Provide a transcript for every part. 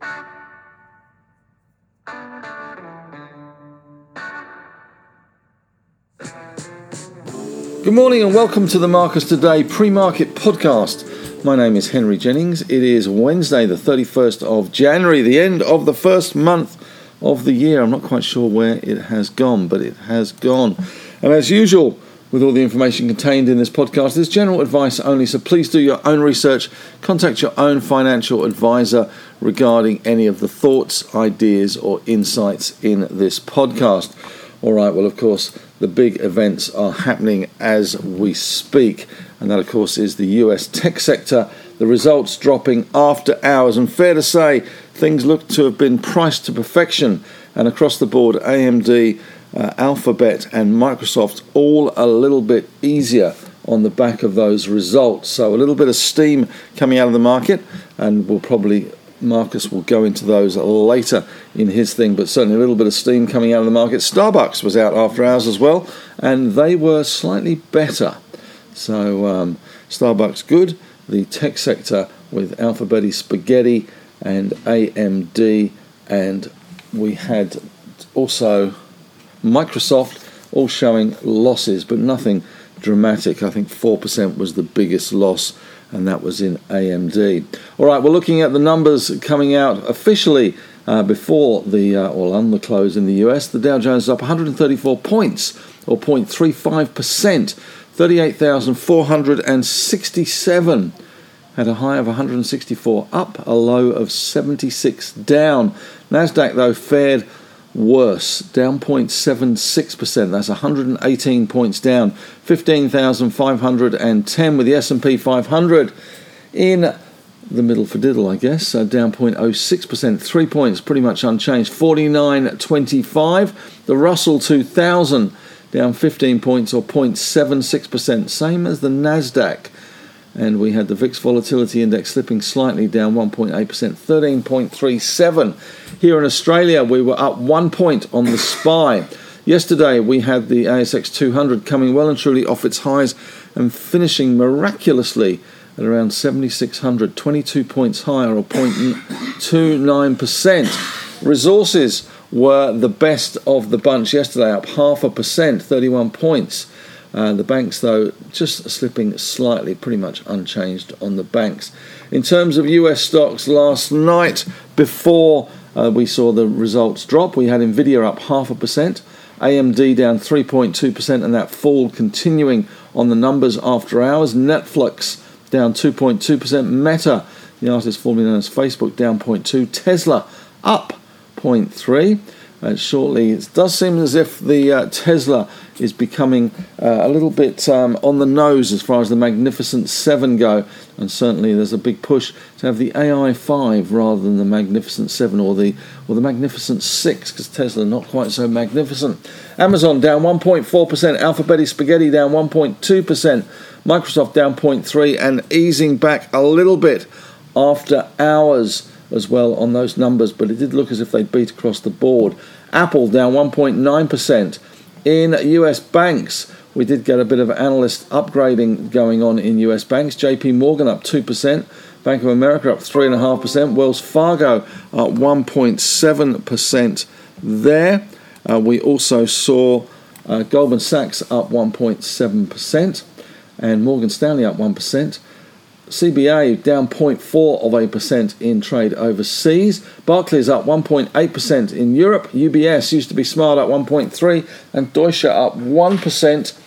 Good morning and welcome to the Marcus Today pre market podcast. My name is Henry Jennings. It is Wednesday, the 31st of January, the end of the first month of the year. I'm not quite sure where it has gone, but it has gone. And as usual, with all the information contained in this podcast, it's general advice only, so please do your own research. Contact your own financial advisor regarding any of the thoughts, ideas, or insights in this podcast. All right, well, of course, the big events are happening as we speak, and that, of course, is the US tech sector. The results dropping after hours, and fair to say, things look to have been priced to perfection. And across the board, AMD, uh, Alphabet, and Microsoft all a little bit easier on the back of those results. So, a little bit of steam coming out of the market, and we'll probably Marcus will go into those later in his thing, but certainly a little bit of steam coming out of the market. Starbucks was out after hours as well, and they were slightly better. So um, Starbucks good. The tech sector with Alphabeti Spaghetti and AMD, and we had also Microsoft all showing losses, but nothing dramatic. I think 4% was the biggest loss and that was in AMD. All right, we're looking at the numbers coming out officially uh, before the uh, or on the close in the US. The Dow Jones is up 134 points, or 0.35 percent, 38,467. Had a high of 164 up, a low of 76 down. Nasdaq though fared worse, down 0.76%. That's 118 points down, 15,510 with the S&P 500 in the middle for diddle, I guess. So down 0.06%, three points, pretty much unchanged. 49.25. The Russell 2000 down 15 points or 0.76%, same as the Nasdaq and we had the VIX volatility index slipping slightly down 1.8%, 13.37. Here in Australia, we were up one point on the SPI. Yesterday, we had the ASX 200 coming well and truly off its highs and finishing miraculously at around 7,600, 22 points higher or 0.29%. Resources were the best of the bunch yesterday, up half a percent, 31 points. The banks, though, just slipping slightly, pretty much unchanged on the banks. In terms of US stocks last night, before uh, we saw the results drop, we had Nvidia up half a percent, AMD down 3.2%, and that fall continuing on the numbers after hours. Netflix down 2.2%, Meta, the artist formerly known as Facebook, down 0.2, Tesla up 0.3 uh, shortly. It does seem as if the uh, Tesla is becoming uh, a little bit um, on the nose as far as the Magnificent 7 go, and certainly there's a big push to have the AI 5 rather than the Magnificent 7 or the or the Magnificent 6 because Tesla not quite so magnificent. Amazon down 1.4%, Alphabet Spaghetti down 1.2%, Microsoft down 0.3 and easing back a little bit after hours as well on those numbers, but it did look as if they beat across the board. Apple down 1.9%. In US banks, we did get a bit of analyst upgrading going on in US banks. JP Morgan up 2%, Bank of America up 3.5%, Wells Fargo up 1.7% there. Uh, we also saw uh, Goldman Sachs up 1.7% and Morgan Stanley up 1%. CBA down 0.4 of a percent in trade overseas. Barclays up 1.8% in Europe. UBS used to be smart at 1.3 and Deutsche up 1%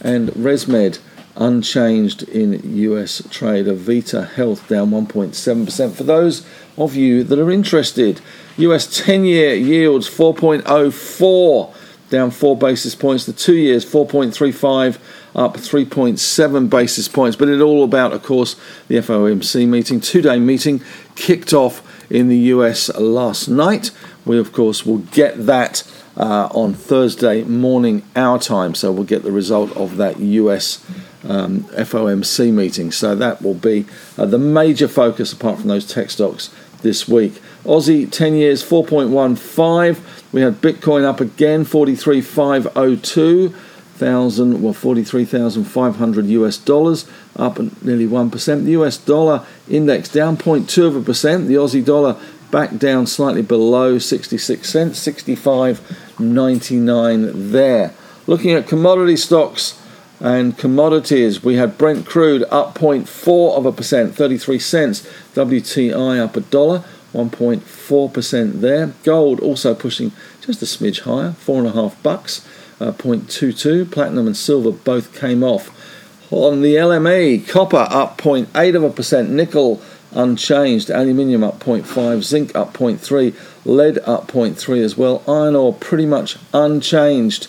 and ResMed unchanged in US trade. Avita Health down 1.7%. For those of you that are interested, US 10 year yields 4.04 down 4 basis points. The 2 years 4.35 up 3.7 basis points. But it's all about, of course, the FOMC meeting, two day meeting, kicked off in the US last night. We, of course, will get that uh, on Thursday morning, our time. So we'll get the result of that US um, FOMC meeting. So that will be uh, the major focus, apart from those tech stocks, this week. Aussie 10 years 4.15. We had Bitcoin up again, 43,502 thousand well forty three thousand five hundred US dollars, up nearly one percent. The US dollar index down 0.2 of a percent. The Aussie dollar back down slightly below 66 cents, 65.99 there. Looking at commodity stocks and commodities, we had Brent crude up 0.4 of a percent, 33 cents. WTI up a dollar, 1.4% there. Gold also pushing just a smidge higher, four and a half bucks, uh, 0.22. Platinum and silver both came off. On the LME, copper up 0.8 of a percent, nickel unchanged. Aluminium up 0.5, zinc up 0.3, lead up 0.3 as well. Iron ore pretty much unchanged,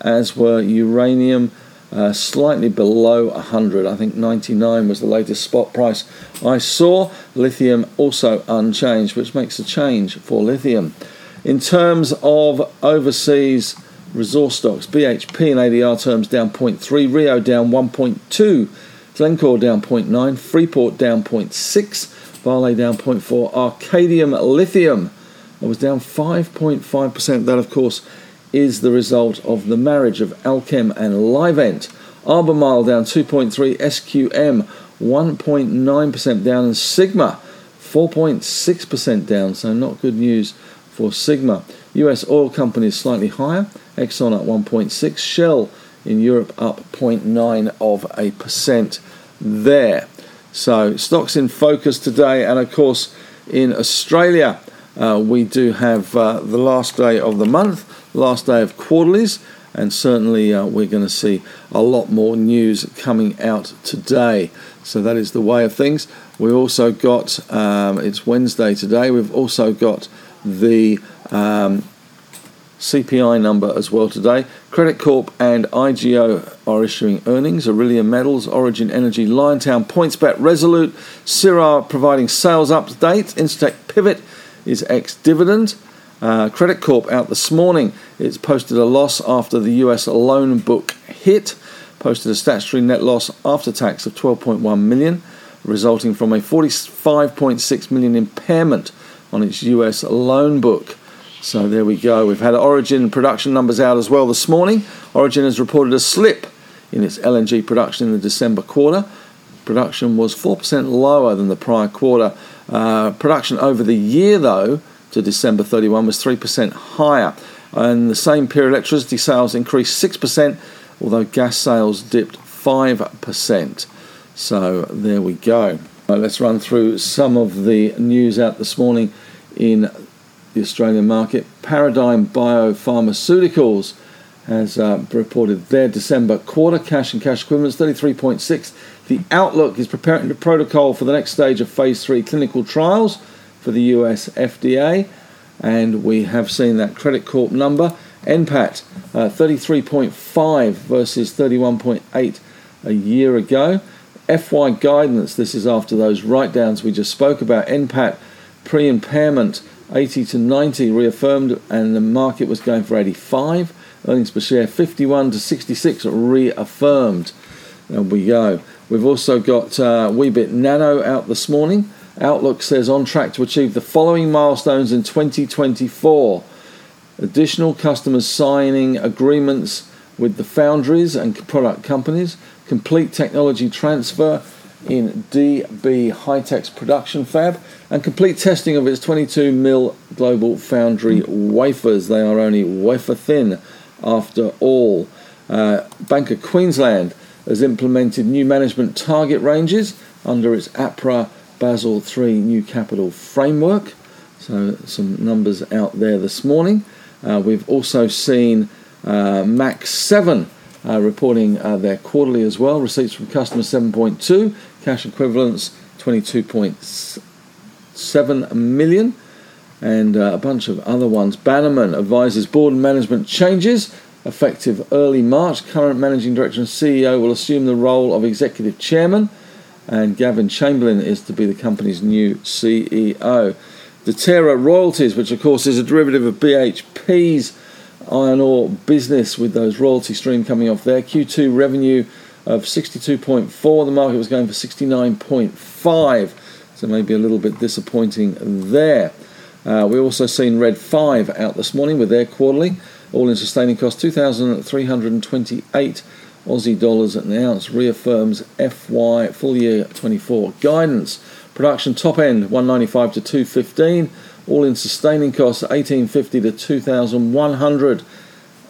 as were uranium. Uh, slightly below 100. I think 99 was the latest spot price I saw. Lithium also unchanged, which makes a change for lithium. In terms of overseas resource stocks, BHP in ADR terms down 0.3, Rio down 1.2, Glencore down 0.9, Freeport down 0.6, Vale down 0.4, Arcadium Lithium was down 5.5%. That, of course, is the result of the marriage of Allkem and Livent. Albemarle down 2.3, SQM 1.9% down, and Sigma 4.6% down. So not good news for Sigma. US oil companies slightly higher. Exxon at 1.6, Shell in Europe up 0.9 of a percent there. So stocks in focus today, and of course in Australia uh, we do have uh, the last day of the month, last day of quarterlies, and certainly uh, we're going to see a lot more news coming out today. So that is the way of things. We also got um, it's Wednesday today. We've also got the um, CPI number as well today. Credit Corp and IGO are issuing earnings. Aurelia Metals, Origin Energy, Liontown, PointsBet, Resolute, Syrah providing sales update. Incitec Pivot is ex dividend. Uh, Credit Corp out this morning. It's posted a loss after the US loan book hit. Posted a statutory net loss after tax of 12.1 million, resulting from a 45.6 million impairment on its US loan book. So there we go. We've had Origin production numbers out as well this morning. Origin has reported a slip in its LNG production in the December quarter. Production was 4% lower than the prior quarter. Uh, production over the year, though, to December 31 was 3% higher. And the same period, electricity sales increased 6%, although gas sales dipped 5%. So there we go. Right, let's run through some of the news out this morning in the Australian market. Paradigm Biopharmaceuticals has uh, reported their December quarter cash and cash equivalents 33.6. The outlook is preparing the protocol for the next stage of phase three clinical trials for the US FDA, and we have seen that Credit Corp number. NPAT uh, 33.5 versus 31.8 a year ago. FY guidance, this is after those write downs we just spoke about. NPAT pre impairment 80 to 90 reaffirmed, and the market was going for 85. Earnings per share 51 to 66 reaffirmed. There we go. We've also got uh, Weebit Nano out this morning. Outlook says on track to achieve the following milestones in 2024 additional customers signing agreements with the foundries and product companies, complete technology transfer in DB HiTek's production fab, and complete testing of its 22 mil global foundry wafers. They are only wafer thin after all. Uh, Bank of Queensland has implemented new management target ranges under its APRA Basel III new capital framework. So, some numbers out there this morning. Uh, we've also seen uh, Max 7 uh, reporting uh, their quarterly as well. Receipts from customers 7.2, cash equivalents 22.7 million, and uh, a bunch of other ones. Bannerman advises board and management changes effective early March. Current managing director and CEO will assume the role of executive chairman, and Gavin Chamberlain is to be the company's new CEO. Deterra Royalties, which of course is a derivative of BHP's iron ore business with those royalty stream coming off there. Q2 revenue of 62.4, the market was going for 69.5, so maybe a little bit disappointing there. Uh, we also seen Red 5 out this morning with their quarterly, all in sustaining cost 2,328 Aussie dollars an ounce, reaffirms FY full year 24 guidance. Production top end 195 to 215, All in sustaining costs 1850 to 2100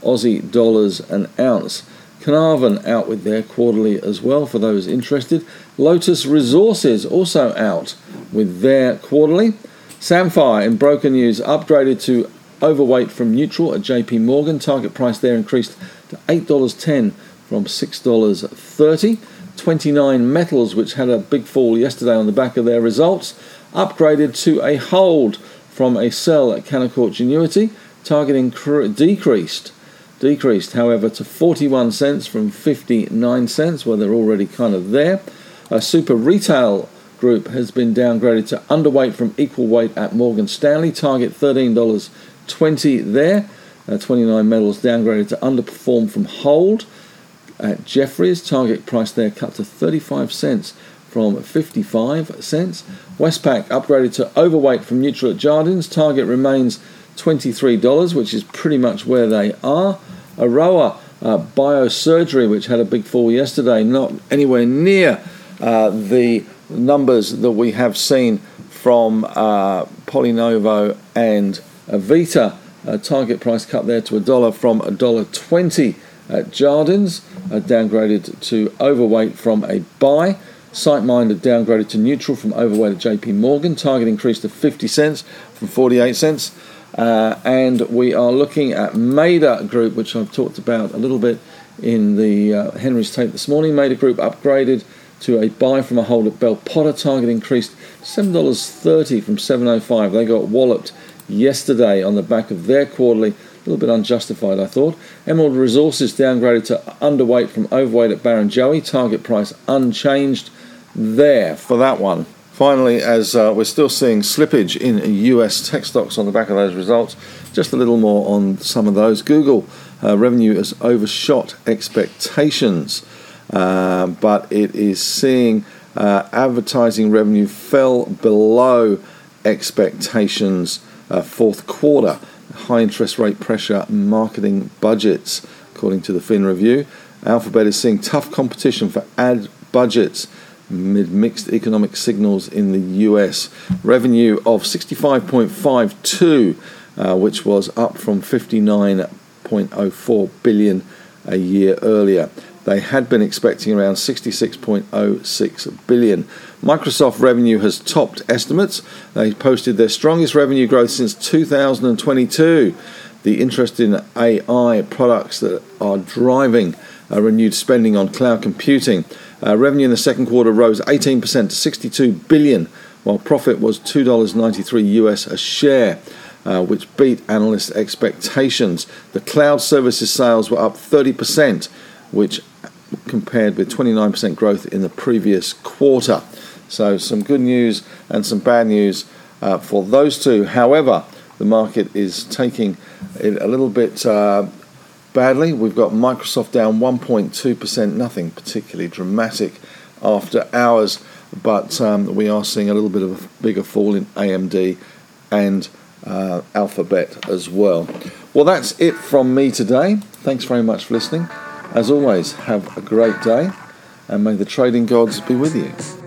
Aussie dollars an ounce. Carnarvon out with their quarterly as well for those interested. Lotus Resources also out with their quarterly. Sandfire in broker news upgraded to overweight from neutral at JP Morgan. Target price there increased to $8.10 from $6.30. 29 Metals, which had a big fall yesterday on the back of their results, upgraded to a hold from a sell at Canaccord Genuity. Targeting decreased decreased, however, to 41 cents from 59 cents, where they're already kind of there. A super retail group has been downgraded to underweight from equal weight at Morgan Stanley. Target $13.20 there. Uh, 29 metals downgraded to underperform from hold at Jefferies. Target price there cut to 35 cents from 55 cents. Westpac upgraded to overweight from neutral at Jardines. Target remains $23, which is pretty much where they are. Aroa uh, Biosurgery, which had a big fall yesterday, not anywhere near uh, the numbers that we have seen from uh, Polynovo and Avita. Uh, target price cut there to a dollar from a dollar twenty at Jardines, uh, downgraded to overweight from a buy. SiteMinder downgraded to neutral from overweight at JP Morgan. Target increased to 50 cents from 48 cents. Uh, and we are looking at Mader Group, which I've talked about a little bit in the uh, Henry's tape this morning. Mader Group upgraded to a buy from a hold at Bell Potter. Target increased $7.30 from 7.05. They got walloped yesterday on the back of their quarterly. A little bit unjustified, I thought. Emerald Resources downgraded to underweight from overweight at Barrenjoey. Target price unchanged there for that one. Finally, as uh, we're still seeing slippage in US tech stocks on the back of those results, just a little more on some of those. Google uh, revenue has overshot expectations, uh, but it is seeing uh, advertising revenue fell below expectations uh, fourth quarter. High interest rate pressure marketing budgets, according to the Fin Review. Alphabet is seeing tough competition for ad budgets mid mixed economic signals in the US. Revenue of 65.52, uh, which was up from 59.04 billion a year earlier. They had been expecting around 66.06 billion. Microsoft revenue has topped estimates. They posted their strongest revenue growth since 2022. The interest in AI products that are driving a renewed spending on cloud computing uh, revenue in the second quarter rose 18% to 62 billion, while profit was $2.93 US a share, uh, which beat analyst expectations. The cloud services sales were up 30%, which compared with 29% growth in the previous quarter. So some good news and some bad news uh, for those two. However, the market is taking it a little bit uh, badly. We've got Microsoft down 1.2%, nothing particularly dramatic after hours, but um, we are seeing a little bit of a bigger fall in AMD and uh, Alphabet as well. Well, that's it from me today. Thanks very much for listening. As always, have a great day, and may the trading gods be with you.